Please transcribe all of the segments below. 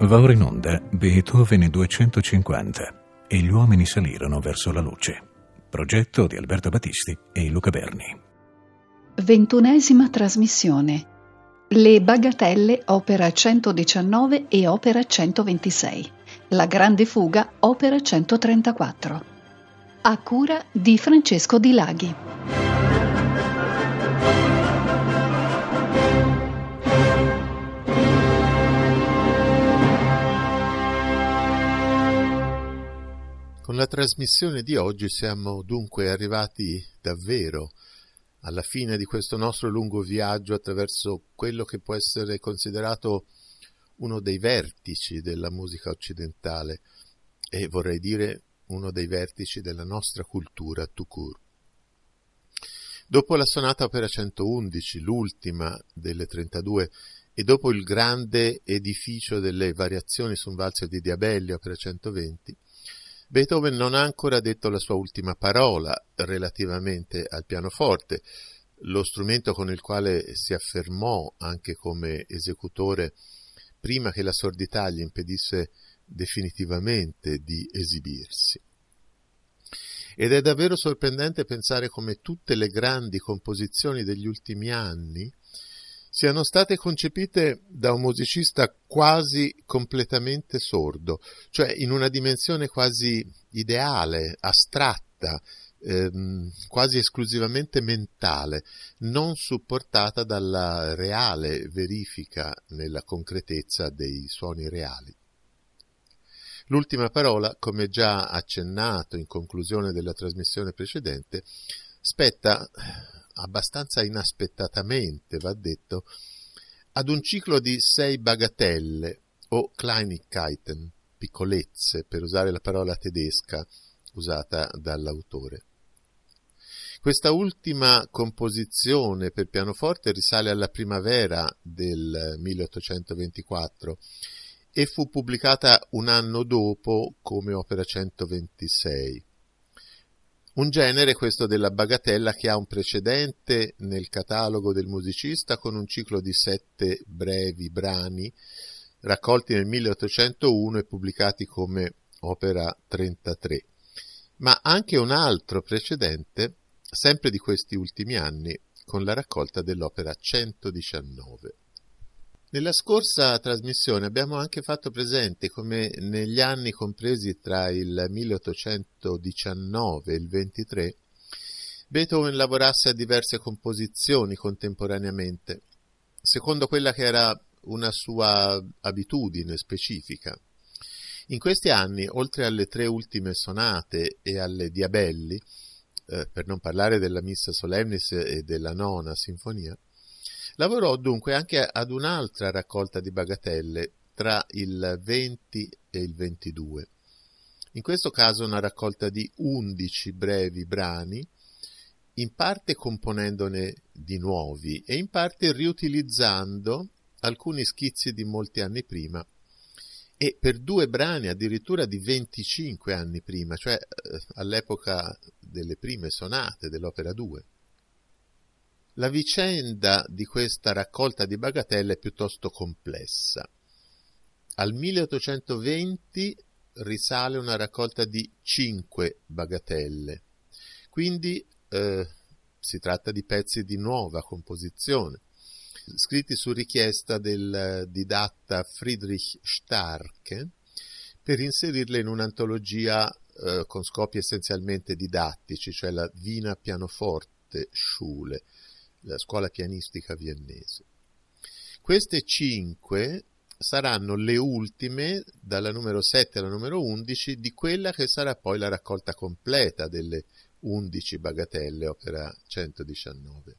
Va ora in onda Beethoven 250 e gli uomini salirono verso la luce. Progetto di Alberto Battisti e Luca Berni. Ventunesima trasmissione. Le bagatelle opera 119 e opera 126. La grande fuga opera 134. A cura di Francesco Di Laghi. La trasmissione di oggi siamo dunque arrivati davvero alla fine di questo nostro lungo viaggio attraverso quello che può essere considerato uno dei vertici della musica occidentale e vorrei dire uno dei vertici della nostra cultura court. Dopo la sonata opera 111, l'ultima delle 32, e dopo il grande edificio delle variazioni su un valzer di Diabelli, opera 120, Beethoven non ha ancora detto la sua ultima parola relativamente al pianoforte, lo strumento con il quale si affermò anche come esecutore prima che la sordità gli impedisse definitivamente di esibirsi. Ed è davvero sorprendente pensare come tutte le grandi composizioni degli ultimi anni siano state concepite da un musicista quasi completamente sordo, cioè in una dimensione quasi ideale, astratta, ehm, quasi esclusivamente mentale, non supportata dalla reale verifica nella concretezza dei suoni reali. L'ultima parola, come già accennato in conclusione della trasmissione precedente, spetta abbastanza inaspettatamente, va detto, ad un ciclo di sei bagatelle o Kleinigkeiten, piccolezze, per usare la parola tedesca usata dall'autore. Questa ultima composizione per pianoforte risale alla primavera del 1824 e fu pubblicata un anno dopo come opera 126. Un genere, questo della bagatella, che ha un precedente nel catalogo del musicista con un ciclo di sette brevi brani raccolti nel 1801 e pubblicati come opera 33, ma anche un altro precedente, sempre di questi ultimi anni, con la raccolta dell'opera 119. Nella scorsa trasmissione abbiamo anche fatto presente come negli anni compresi tra il 1819 e il 23 Beethoven lavorasse a diverse composizioni contemporaneamente, secondo quella che era una sua abitudine specifica. In questi anni, oltre alle tre ultime sonate e alle diabelli, eh, per non parlare della Missa Solemnis e della nona sinfonia, Lavorò dunque anche ad un'altra raccolta di bagatelle tra il 20 e il 22. In questo caso una raccolta di 11 brevi brani, in parte componendone di nuovi e in parte riutilizzando alcuni schizzi di molti anni prima e per due brani addirittura di 25 anni prima, cioè eh, all'epoca delle prime sonate dell'opera 2. La vicenda di questa raccolta di bagatelle è piuttosto complessa. Al 1820 risale una raccolta di cinque bagatelle, quindi eh, si tratta di pezzi di nuova composizione, scritti su richiesta del didatta Friedrich Starke per inserirle in un'antologia eh, con scopi essenzialmente didattici, cioè la Wiener Pianoforte Schule, la scuola pianistica viennese. Queste cinque saranno le ultime, dalla numero 7 alla numero 11, di quella che sarà poi la raccolta completa delle 11 bagatelle, opera 119.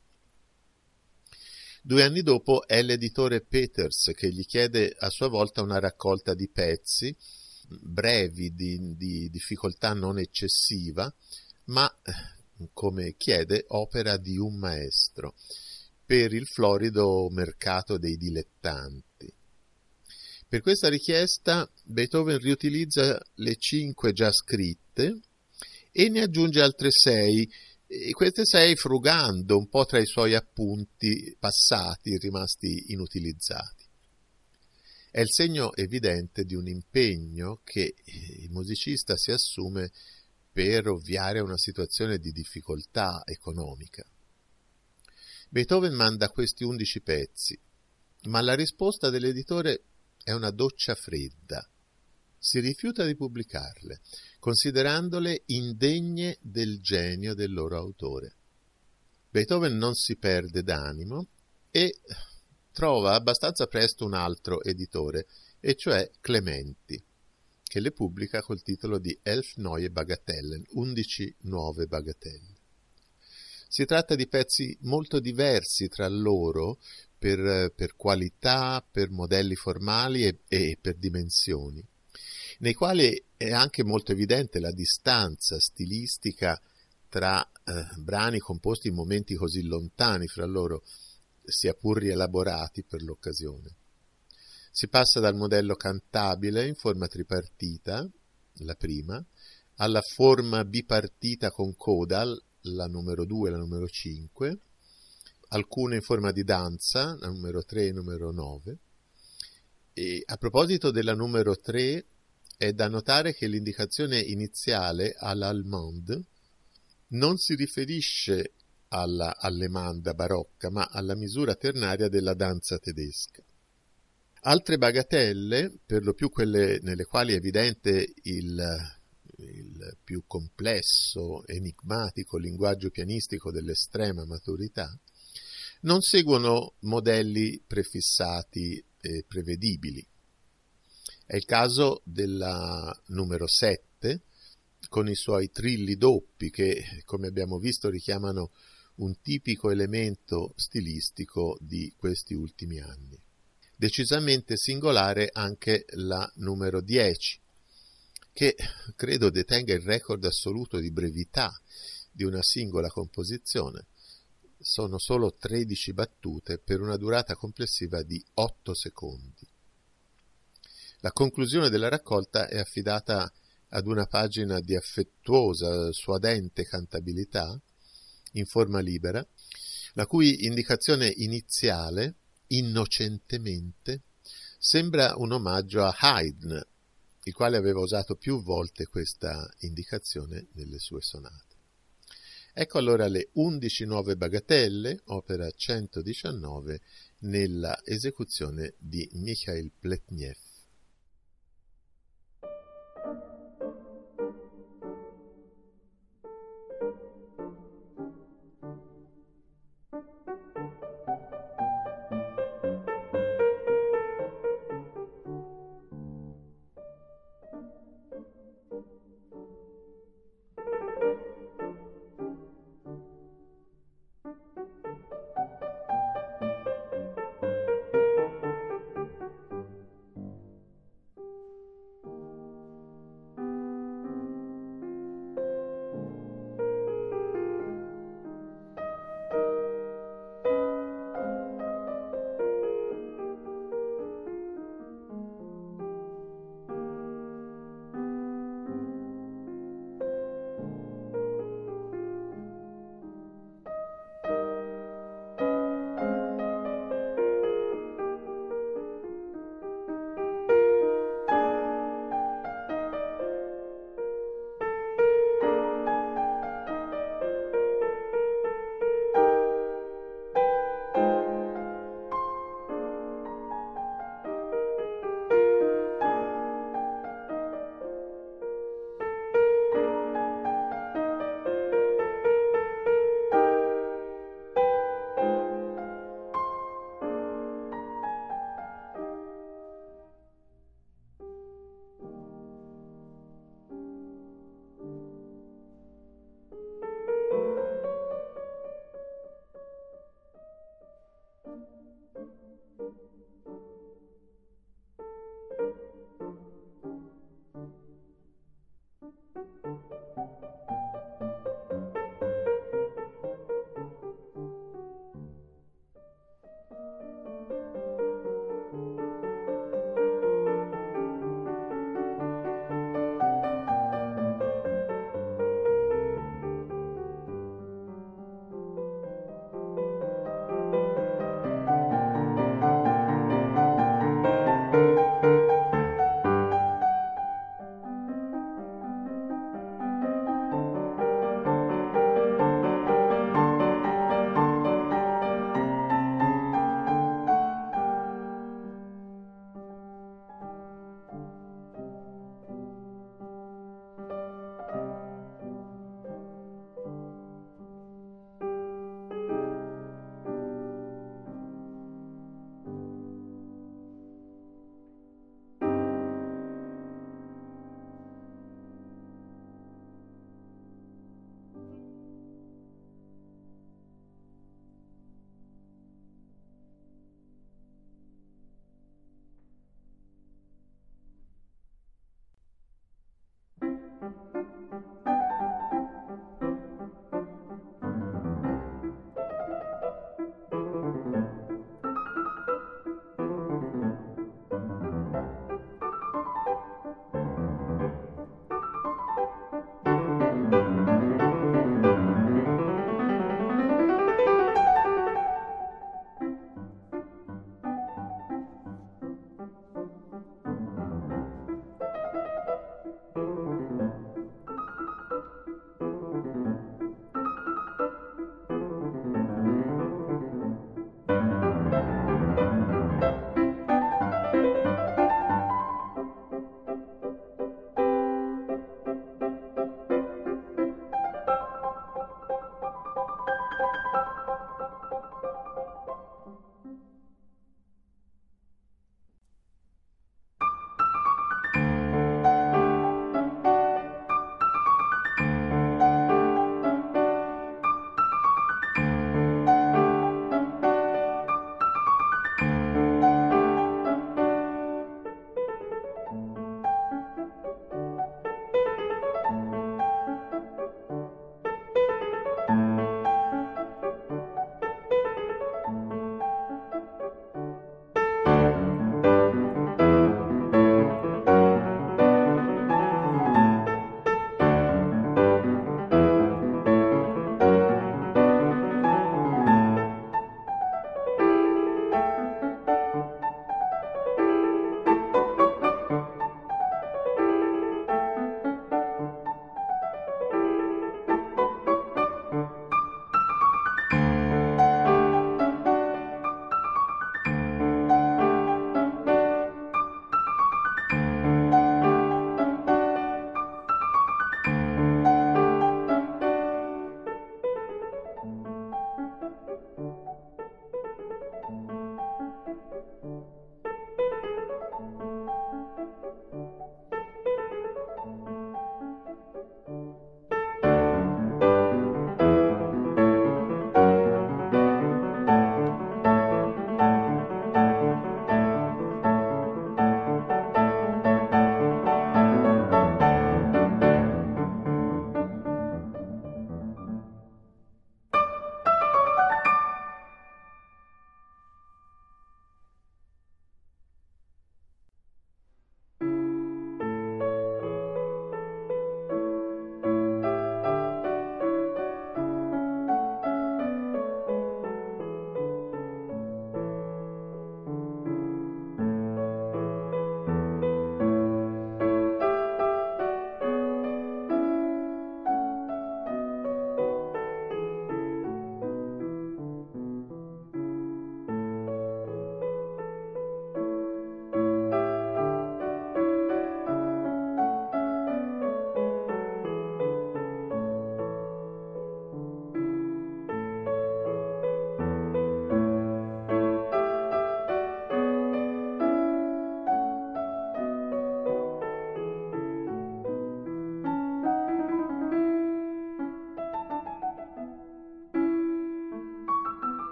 Due anni dopo è l'editore Peters che gli chiede a sua volta una raccolta di pezzi, brevi, di, di difficoltà non eccessiva, ma come chiede, opera di un maestro per il florido mercato dei dilettanti. Per questa richiesta Beethoven riutilizza le cinque già scritte e ne aggiunge altre sei, e queste sei frugando un po' tra i suoi appunti passati rimasti inutilizzati. È il segno evidente di un impegno che il musicista si assume per ovviare a una situazione di difficoltà economica. Beethoven manda questi undici pezzi, ma la risposta dell'editore è una doccia fredda. Si rifiuta di pubblicarle, considerandole indegne del genio del loro autore. Beethoven non si perde d'animo e trova abbastanza presto un altro editore, e cioè Clementi, che le pubblica col titolo di Elf Neue Bagatellen, 11 nuove bagatelle. Si tratta di pezzi molto diversi tra loro per, per qualità, per modelli formali e, e per dimensioni, nei quali è anche molto evidente la distanza stilistica tra eh, brani composti in momenti così lontani fra loro, sia pur rielaborati per l'occasione. Si passa dal modello cantabile in forma tripartita, la prima, alla forma bipartita con coda, la numero 2 e la numero 5, alcune in forma di danza, la numero 3 e numero 9. E a proposito della numero 3, è da notare che l'indicazione iniziale all'allemande non si riferisce alla allemanda barocca, ma alla misura ternaria della danza tedesca. Altre bagatelle, per lo più quelle nelle quali è evidente il, il più complesso, enigmatico linguaggio pianistico dell'estrema maturità, non seguono modelli prefissati e prevedibili. È il caso della numero 7, con i suoi trilli doppi che, come abbiamo visto, richiamano un tipico elemento stilistico di questi ultimi anni. Decisamente singolare anche la numero 10, che credo detenga il record assoluto di brevità di una singola composizione. Sono solo 13 battute per una durata complessiva di 8 secondi. La conclusione della raccolta è affidata ad una pagina di affettuosa, suadente cantabilità, in forma libera, la cui indicazione iniziale, innocentemente, sembra un omaggio a Haydn, il quale aveva usato più volte questa indicazione nelle sue sonate. Ecco allora le 11 nuove bagatelle, opera 119, nella esecuzione di Mikhail Pletnev.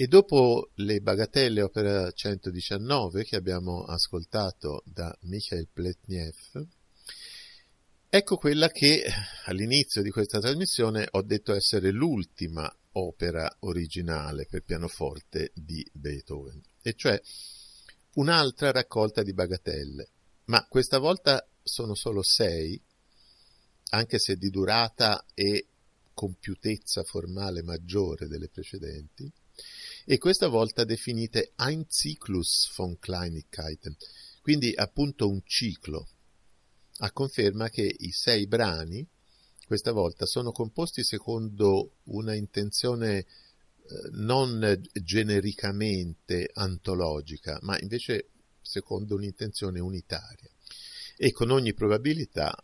E dopo le bagatelle opera 119 che abbiamo ascoltato da Michael Pletniev, ecco quella che all'inizio di questa trasmissione ho detto essere l'ultima opera originale per pianoforte di Beethoven, e cioè un'altra raccolta di bagatelle, ma questa volta sono solo sei, anche se di durata e compiutezza formale maggiore delle precedenti, e questa volta definite ein Zyklus von Kleinigkeiten, quindi appunto un ciclo, a conferma che i sei brani questa volta sono composti secondo una intenzione eh, non genericamente antologica, ma invece secondo un'intenzione unitaria. E con ogni probabilità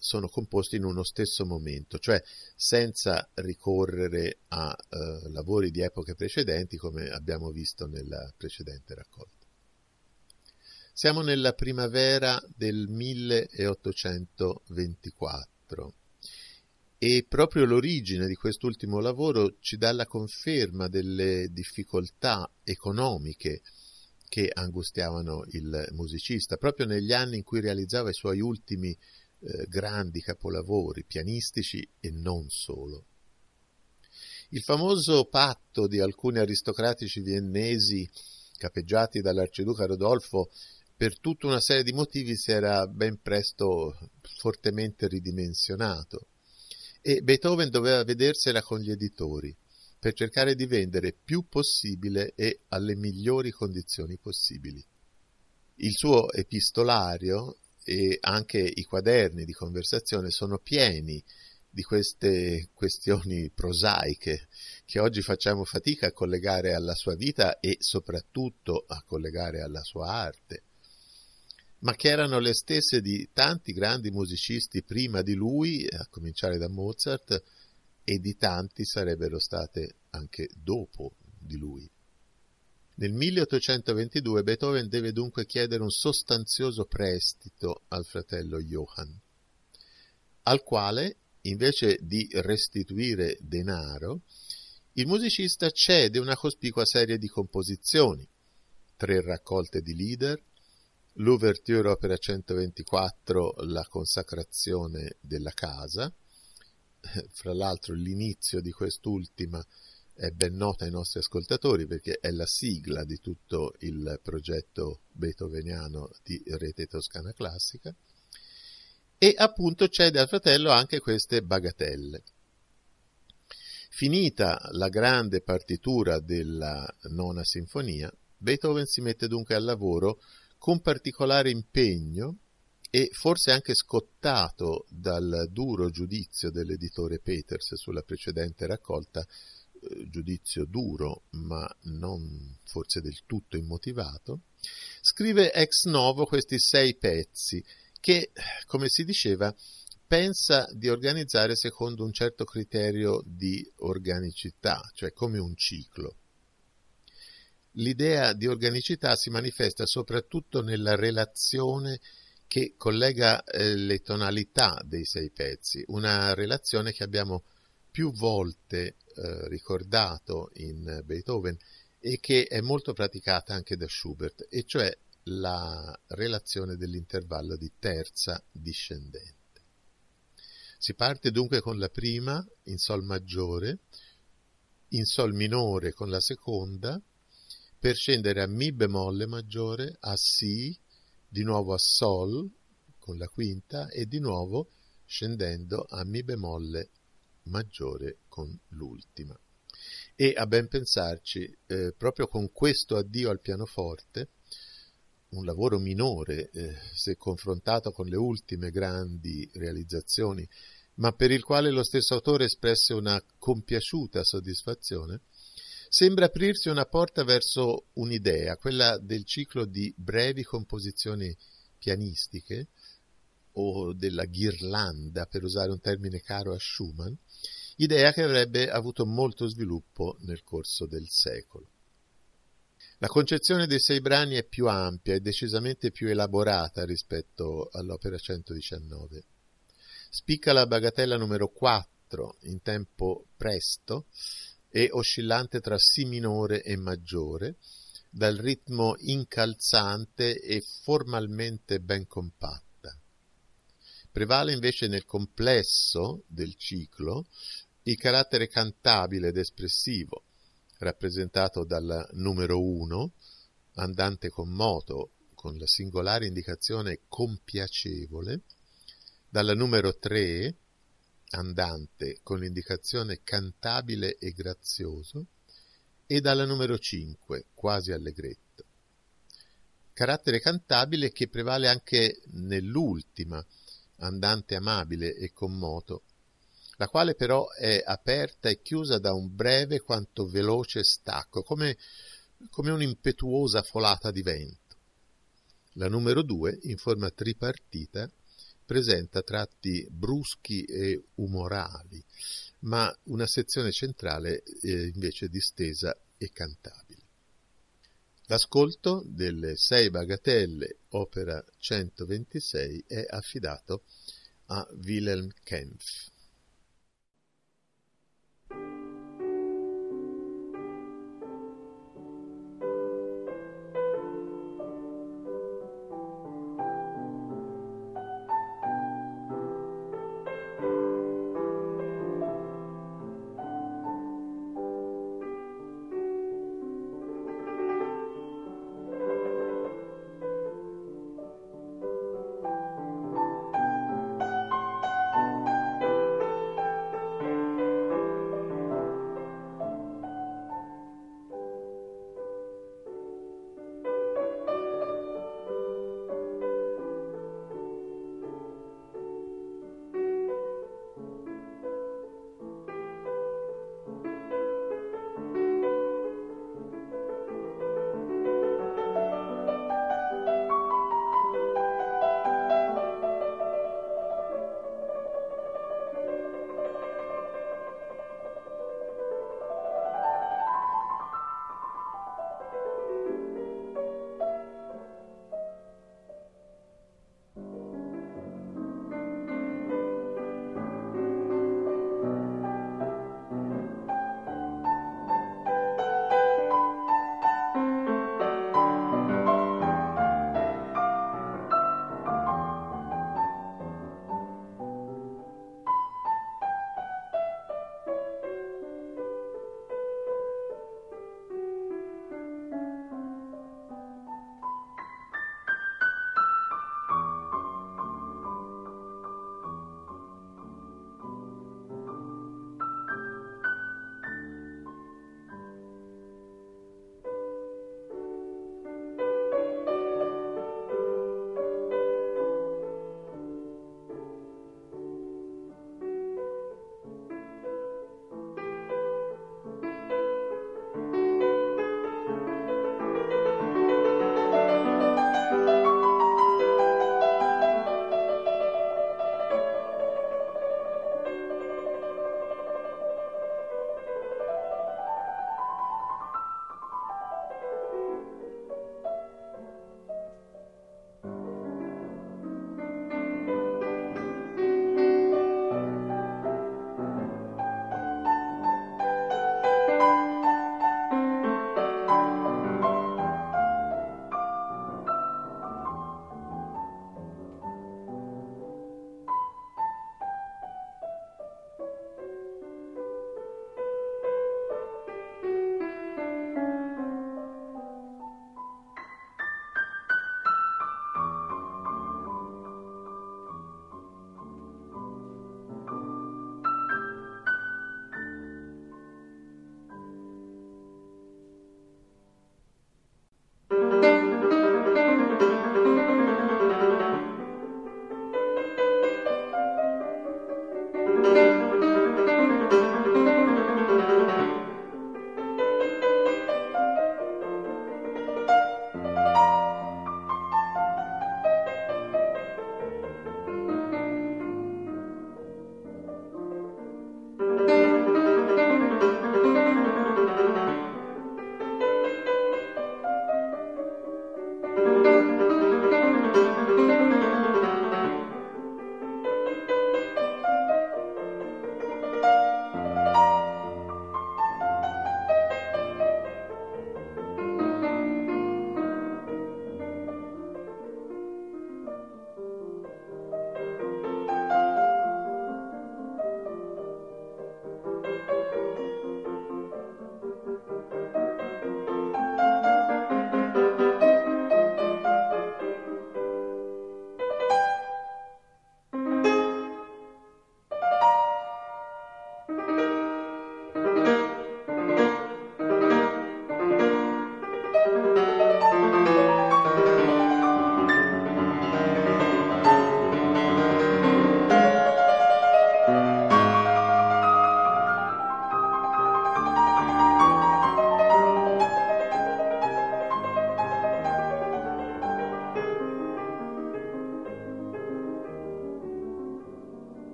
sono composti in uno stesso momento, cioè senza ricorrere a eh, lavori di epoche precedenti come abbiamo visto nella precedente raccolta. Siamo nella primavera del 1824 e proprio l'origine di quest'ultimo lavoro ci dà la conferma delle difficoltà economiche che angustiavano il musicista, proprio negli anni in cui realizzava i suoi ultimi eh, grandi capolavori pianistici e non solo. Il famoso patto di alcuni aristocratici viennesi capeggiati dall'arciduca Rodolfo per tutta una serie di motivi si era ben presto fortemente ridimensionato e Beethoven doveva vedersela con gli editori per cercare di vendere più possibile e alle migliori condizioni possibili. Il suo epistolario e anche i quaderni di conversazione sono pieni di queste questioni prosaiche che oggi facciamo fatica a collegare alla sua vita e soprattutto a collegare alla sua arte ma che erano le stesse di tanti grandi musicisti prima di lui, a cominciare da Mozart, e di tanti sarebbero state anche dopo di lui. Nel 1822 Beethoven deve dunque chiedere un sostanzioso prestito al fratello Johann, al quale, invece di restituire denaro, il musicista cede una cospicua serie di composizioni, tre raccolte di lieder, l'ouverture opera 124 la consacrazione della casa fra l'altro l'inizio di quest'ultima è ben nota ai nostri ascoltatori perché è la sigla di tutto il progetto beethoveniano di Rete Toscana Classica e appunto cede al fratello anche queste bagatelle. Finita la grande partitura della nona sinfonia, Beethoven si mette dunque al lavoro con particolare impegno e forse anche scottato dal duro giudizio dell'editore Peters sulla precedente raccolta, giudizio duro ma non forse del tutto immotivato, scrive ex novo questi sei pezzi che, come si diceva, pensa di organizzare secondo un certo criterio di organicità, cioè come un ciclo. L'idea di organicità si manifesta soprattutto nella relazione che collega eh, le tonalità dei sei pezzi, una relazione che abbiamo più volte eh, ricordato in Beethoven e che è molto praticata anche da Schubert, e cioè la relazione dell'intervallo di terza discendente. Si parte dunque con la prima in Sol maggiore, in Sol minore con la seconda, per scendere a Mi bemolle maggiore, a Si, di nuovo a Sol con la quinta e di nuovo scendendo a Mi bemolle maggiore con l'ultima. E a ben pensarci, eh, proprio con questo addio al pianoforte, un lavoro minore eh, se confrontato con le ultime grandi realizzazioni, ma per il quale lo stesso autore espresse una compiaciuta soddisfazione, sembra aprirsi una porta verso un'idea, quella del ciclo di brevi composizioni pianistiche o della ghirlanda, per usare un termine caro a Schumann, idea che avrebbe avuto molto sviluppo nel corso del secolo. La concezione dei sei brani è più ampia e decisamente più elaborata rispetto all'opera 119. Spicca la bagatella numero 4 in tempo presto, e oscillante tra Si minore e maggiore, dal ritmo incalzante e formalmente ben compatta. Prevale invece nel complesso del ciclo il carattere cantabile ed espressivo, rappresentato dal numero 1, andante con moto, con la singolare indicazione compiacevole, dal numero 3, andante con l'indicazione cantabile e grazioso, e dalla numero 5, quasi allegretto. Carattere cantabile che prevale anche nell'ultima, andante amabile e con moto, la quale però è aperta e chiusa da un breve quanto veloce stacco, come, come un'impetuosa folata di vento. La numero 2, in forma tripartita, presenta tratti bruschi e umorali, ma una sezione centrale eh, invece distesa e cantabile. L'ascolto delle sei bagatelle, opera 126, è affidato a Wilhelm Kempf.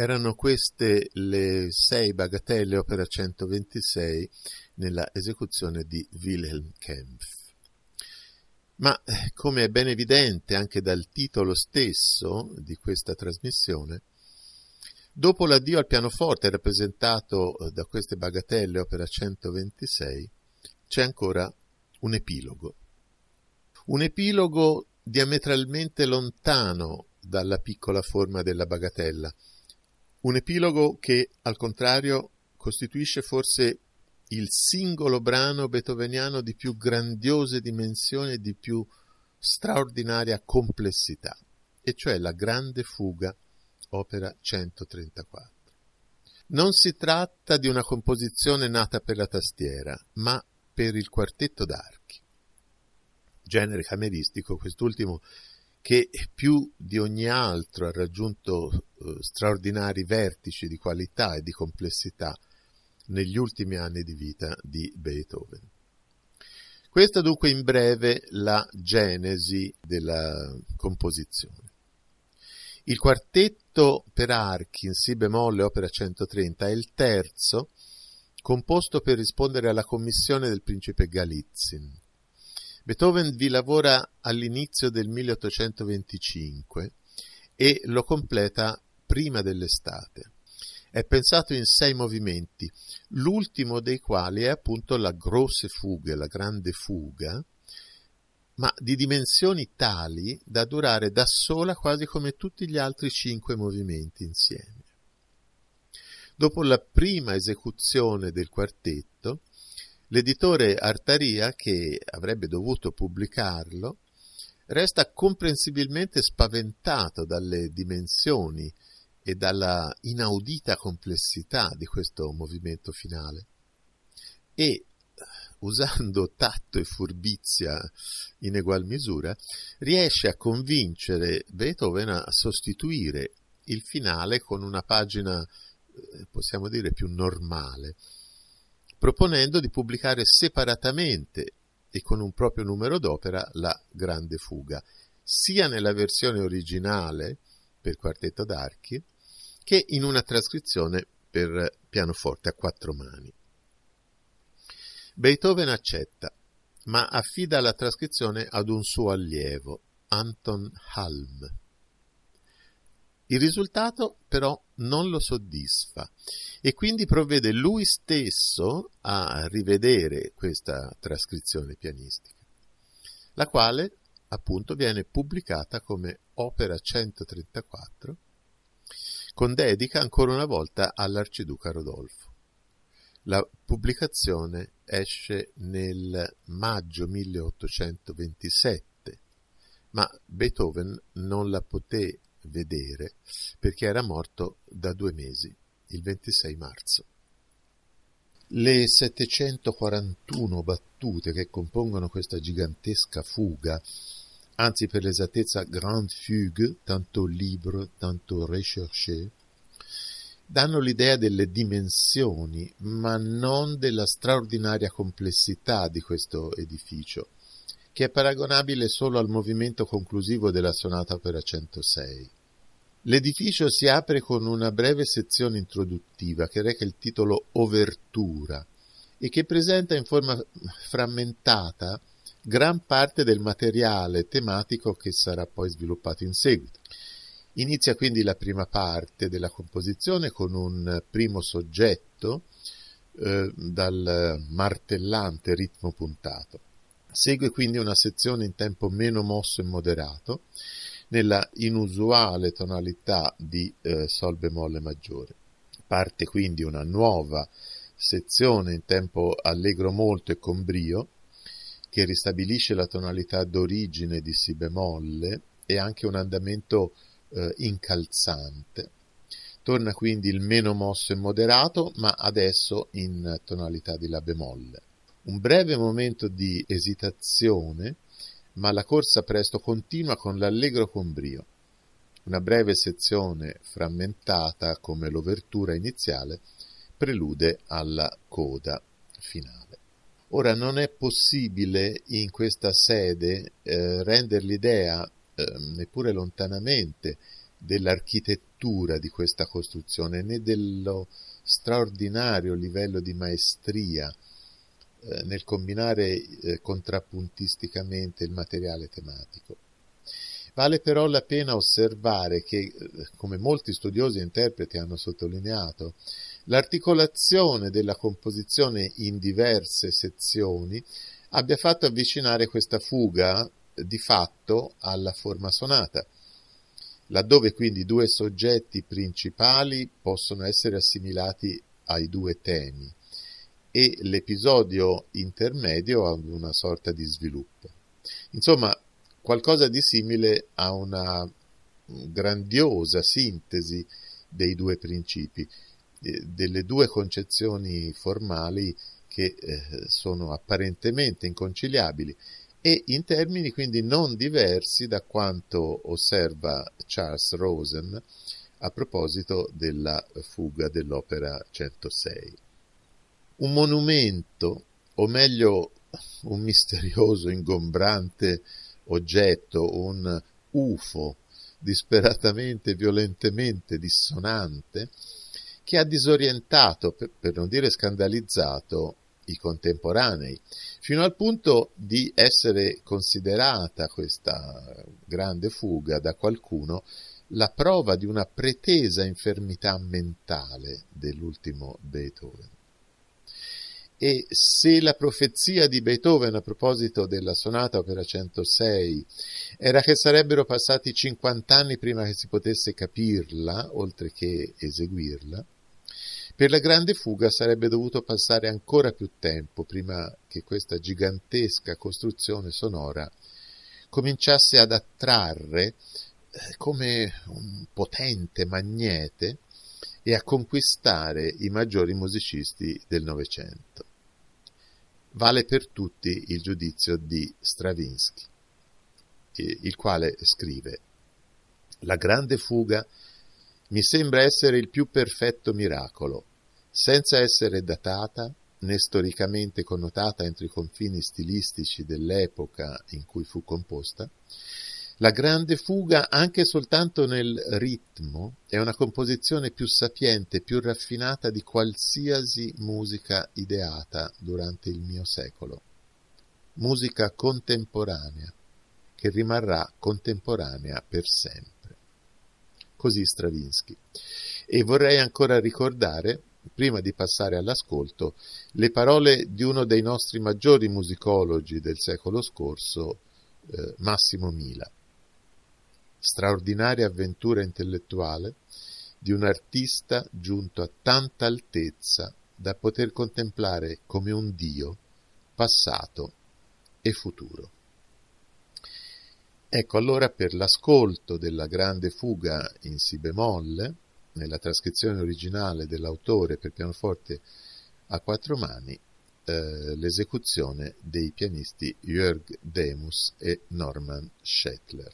Erano queste le sei bagatelle opera 126 nella esecuzione di Wilhelm Kempf. Ma come è ben evidente anche dal titolo stesso di questa trasmissione, dopo l'addio al pianoforte rappresentato da queste bagatelle opera 126, c'è ancora un epilogo. Un epilogo diametralmente lontano dalla piccola forma della bagatella, un epilogo che, al contrario, costituisce forse il singolo brano beethoveniano di più grandiose dimensioni e di più straordinaria complessità, e cioè la Grande Fuga, opera 134. Non si tratta di una composizione nata per la tastiera, ma per il quartetto d'archi. Genere cameristico, quest'ultimo che più di ogni altro ha raggiunto eh, straordinari vertici di qualità e di complessità negli ultimi anni di vita di Beethoven. Questa dunque in breve la genesi della composizione. Il quartetto per archi in Si bemolle opera 130 è il terzo composto per rispondere alla commissione del principe Galitzin. Beethoven vi lavora all'inizio del 1825 e lo completa prima dell'estate. È pensato in sei movimenti, l'ultimo dei quali è appunto la grosse fughe, la grande fuga, ma di dimensioni tali da durare da sola quasi come tutti gli altri cinque movimenti insieme. Dopo la prima esecuzione del quartetto, L'editore Artaria, che avrebbe dovuto pubblicarlo, resta comprensibilmente spaventato dalle dimensioni e dalla inaudita complessità di questo movimento finale. E, usando tatto e furbizia in egual misura, riesce a convincere Beethoven a sostituire il finale con una pagina, eh, possiamo dire, più normale proponendo di pubblicare separatamente e con un proprio numero d'opera la Grande Fuga, sia nella versione originale per quartetto d'archi che in una trascrizione per pianoforte a quattro mani. Beethoven accetta, ma affida la trascrizione ad un suo allievo, Anton Halm. Il risultato però non lo soddisfa e quindi provvede lui stesso a rivedere questa trascrizione pianistica, la quale appunto viene pubblicata come opera 134 con dedica ancora una volta all'arciduca Rodolfo. La pubblicazione esce nel maggio 1827, ma Beethoven non la poté vedere perché era morto da due mesi, il 26 marzo. Le 741 battute che compongono questa gigantesca fuga, anzi per l'esattezza grande fugue, tanto libre, tanto recherché, danno l'idea delle dimensioni, ma non della straordinaria complessità di questo edificio che è paragonabile solo al movimento conclusivo della sonata opera 106. L'edificio si apre con una breve sezione introduttiva che reca il titolo Obertura e che presenta in forma frammentata gran parte del materiale tematico che sarà poi sviluppato in seguito. Inizia quindi la prima parte della composizione con un primo soggetto eh, dal martellante ritmo puntato. Segue quindi una sezione in tempo meno mosso e moderato, nella inusuale tonalità di eh, Sol bemolle maggiore. Parte quindi una nuova sezione in tempo allegro molto e con brio, che ristabilisce la tonalità d'origine di Si bemolle e anche un andamento eh, incalzante. Torna quindi il meno mosso e moderato, ma adesso in tonalità di La bemolle. Un breve momento di esitazione, ma la corsa presto continua con l'allegro con brio. Una breve sezione frammentata come l'overtura iniziale prelude alla coda finale. Ora non è possibile in questa sede eh, rendere l'idea, eh, neppure lontanamente, dell'architettura di questa costruzione né dello straordinario livello di maestria eh, nel combinare eh, contrappuntisticamente il materiale tematico. Vale però la pena osservare che, eh, come molti studiosi e interpreti hanno sottolineato, l'articolazione della composizione in diverse sezioni abbia fatto avvicinare questa fuga di fatto alla forma sonata, laddove quindi due soggetti principali possono essere assimilati ai due temi e l'episodio intermedio ad una sorta di sviluppo. Insomma, qualcosa di simile a una grandiosa sintesi dei due principi, delle due concezioni formali che eh, sono apparentemente inconciliabili e in termini quindi non diversi da quanto osserva Charles Rosen a proposito della fuga dell'opera 106. Un monumento, o meglio un misterioso, ingombrante oggetto, un UFO disperatamente, violentemente dissonante, che ha disorientato, per non dire scandalizzato, i contemporanei, fino al punto di essere considerata questa grande fuga da qualcuno la prova di una pretesa infermità mentale dell'ultimo Beethoven. E se la profezia di Beethoven a proposito della sonata opera 106 era che sarebbero passati 50 anni prima che si potesse capirla, oltre che eseguirla, per la grande fuga sarebbe dovuto passare ancora più tempo prima che questa gigantesca costruzione sonora cominciasse ad attrarre eh, come un potente magnete e a conquistare i maggiori musicisti del Novecento. Vale per tutti il giudizio di Stravinsky, il quale scrive La grande fuga mi sembra essere il più perfetto miracolo, senza essere datata né storicamente connotata entro i confini stilistici dell'epoca in cui fu composta, la grande fuga, anche soltanto nel ritmo, è una composizione più sapiente, più raffinata di qualsiasi musica ideata durante il mio secolo. Musica contemporanea, che rimarrà contemporanea per sempre. Così Stravinsky. E vorrei ancora ricordare prima di passare all'ascolto, le parole di uno dei nostri maggiori musicologi del secolo scorso, eh, Massimo Mila. Straordinaria avventura intellettuale di un artista giunto a tanta altezza da poter contemplare come un Dio passato e futuro. Ecco allora per l'ascolto della grande fuga in Si bemolle, nella trascrizione originale dell'autore per pianoforte a quattro mani eh, l'esecuzione dei pianisti Jörg Demus e Norman Schettler.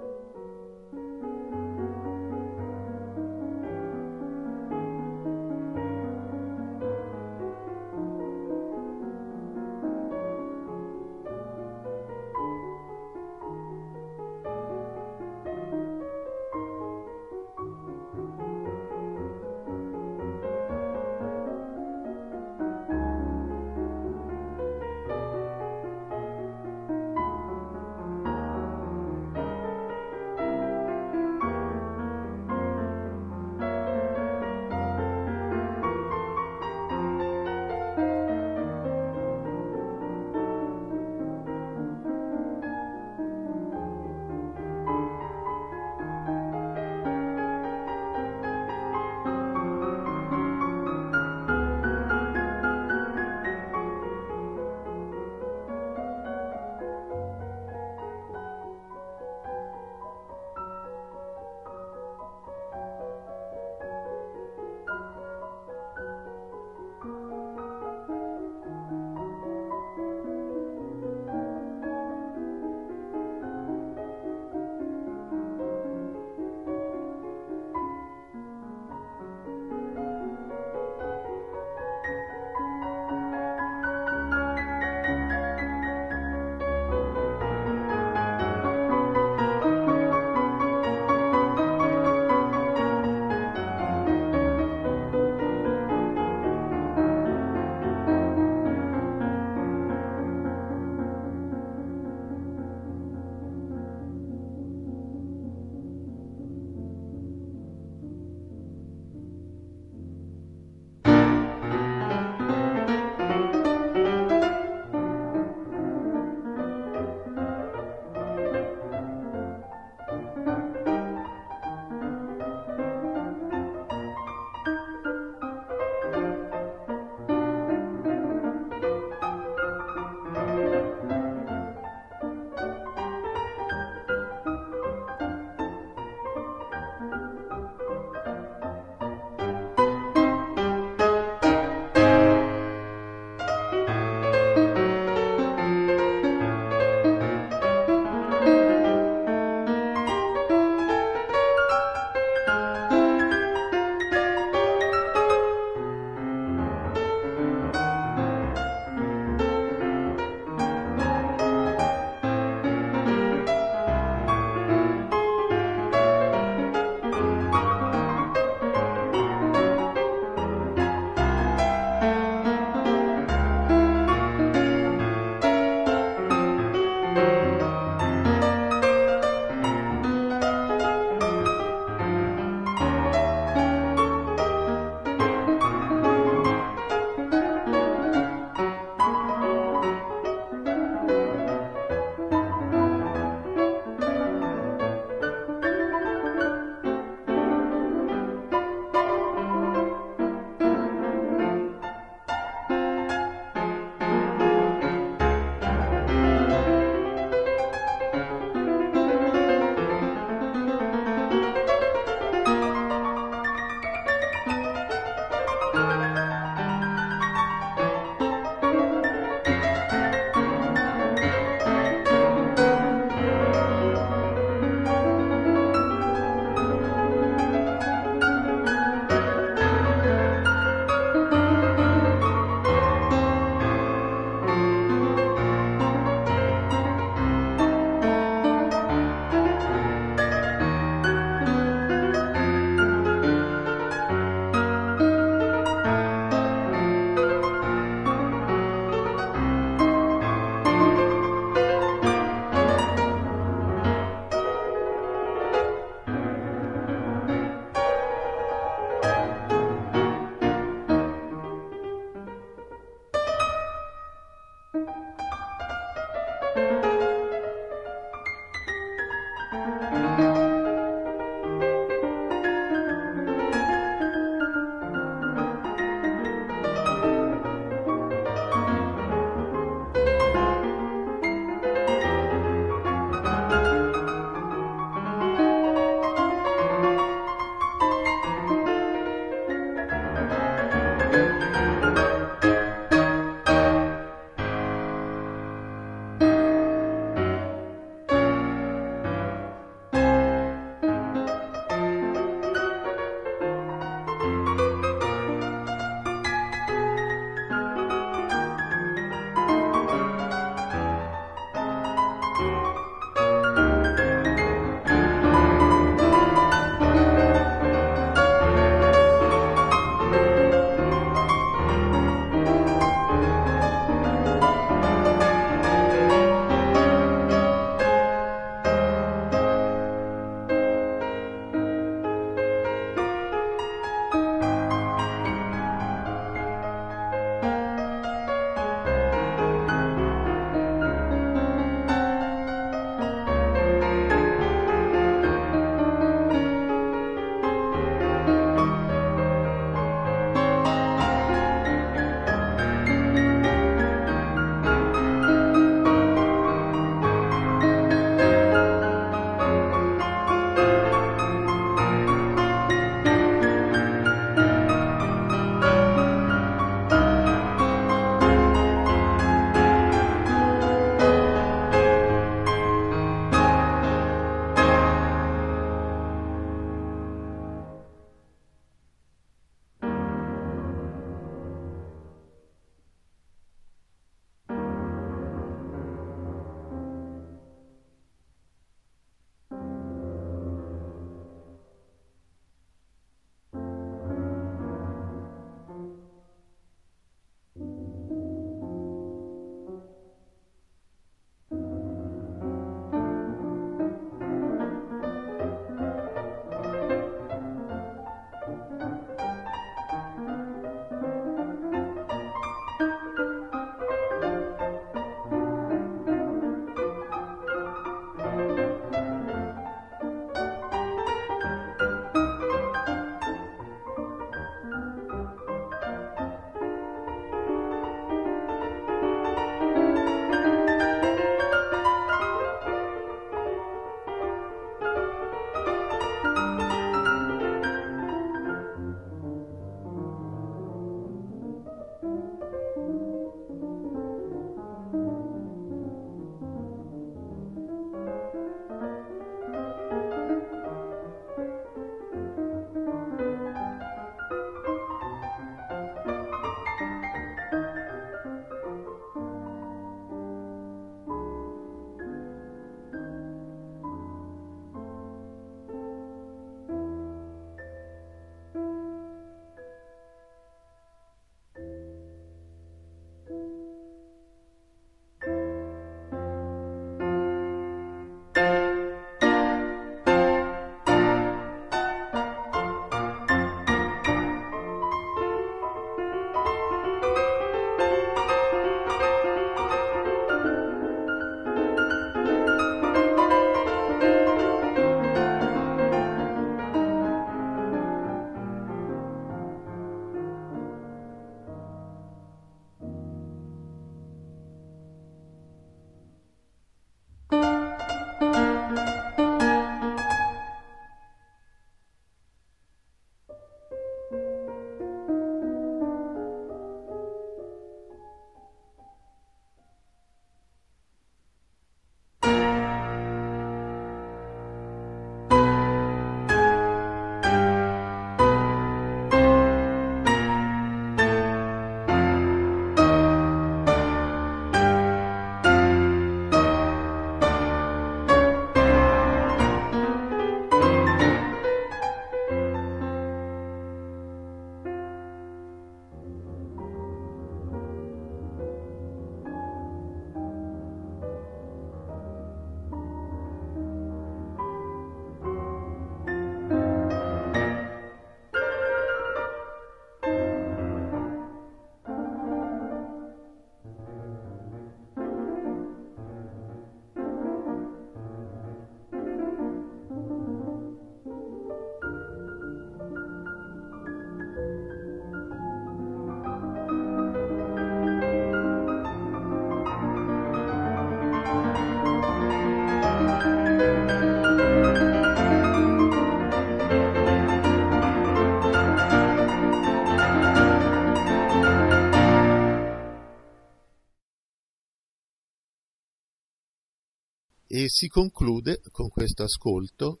E si conclude con questo ascolto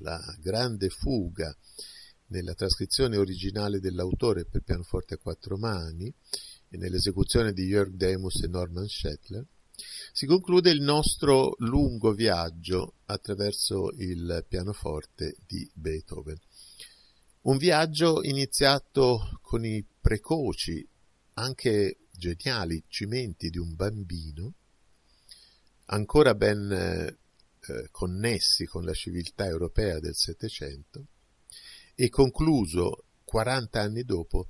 la grande fuga nella trascrizione originale dell'autore per pianoforte a quattro mani e nell'esecuzione di Jörg Demus e Norman Schettler, si conclude il nostro lungo viaggio attraverso il pianoforte di Beethoven. Un viaggio iniziato con i precoci, anche geniali cimenti di un bambino, ancora ben eh, connessi con la civiltà europea del Settecento, e concluso 40 anni dopo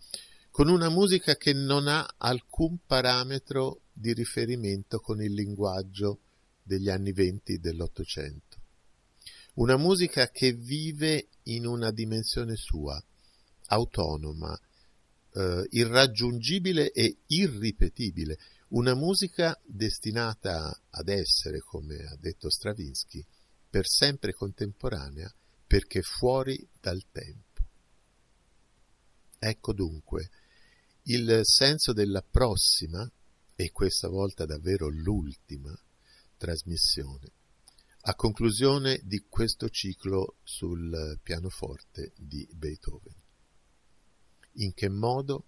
con una musica che non ha alcun parametro di riferimento con il linguaggio degli anni venti dell'Ottocento. Una musica che vive in una dimensione sua, autonoma, eh, irraggiungibile e irripetibile, una musica destinata ad essere, come ha detto Stravinsky, per sempre contemporanea perché fuori dal tempo. Ecco dunque il senso della prossima, e questa volta davvero l'ultima, trasmissione, a conclusione di questo ciclo sul pianoforte di Beethoven. In che modo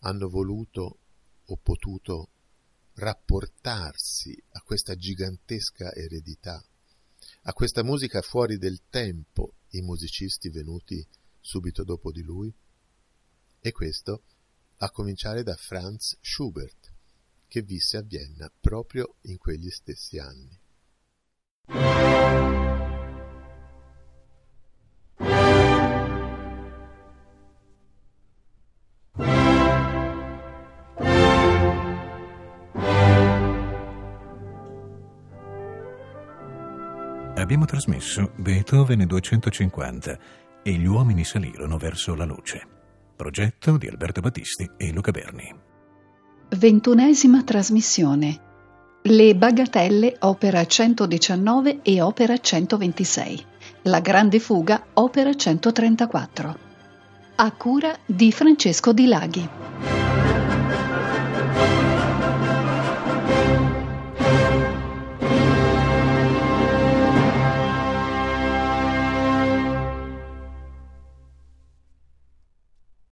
hanno voluto o potuto rapportarsi a questa gigantesca eredità, a questa musica fuori del tempo i musicisti venuti subito dopo di lui? E questo a cominciare da Franz Schubert, che visse a Vienna proprio in quegli stessi anni. Abbiamo trasmesso Beethoven 250 e gli uomini salirono verso la luce. Progetto di Alberto Battisti e Luca Berni. Ventunesima trasmissione. Le bagatelle opera 119 e opera 126. La grande fuga opera 134. A cura di Francesco Di Laghi.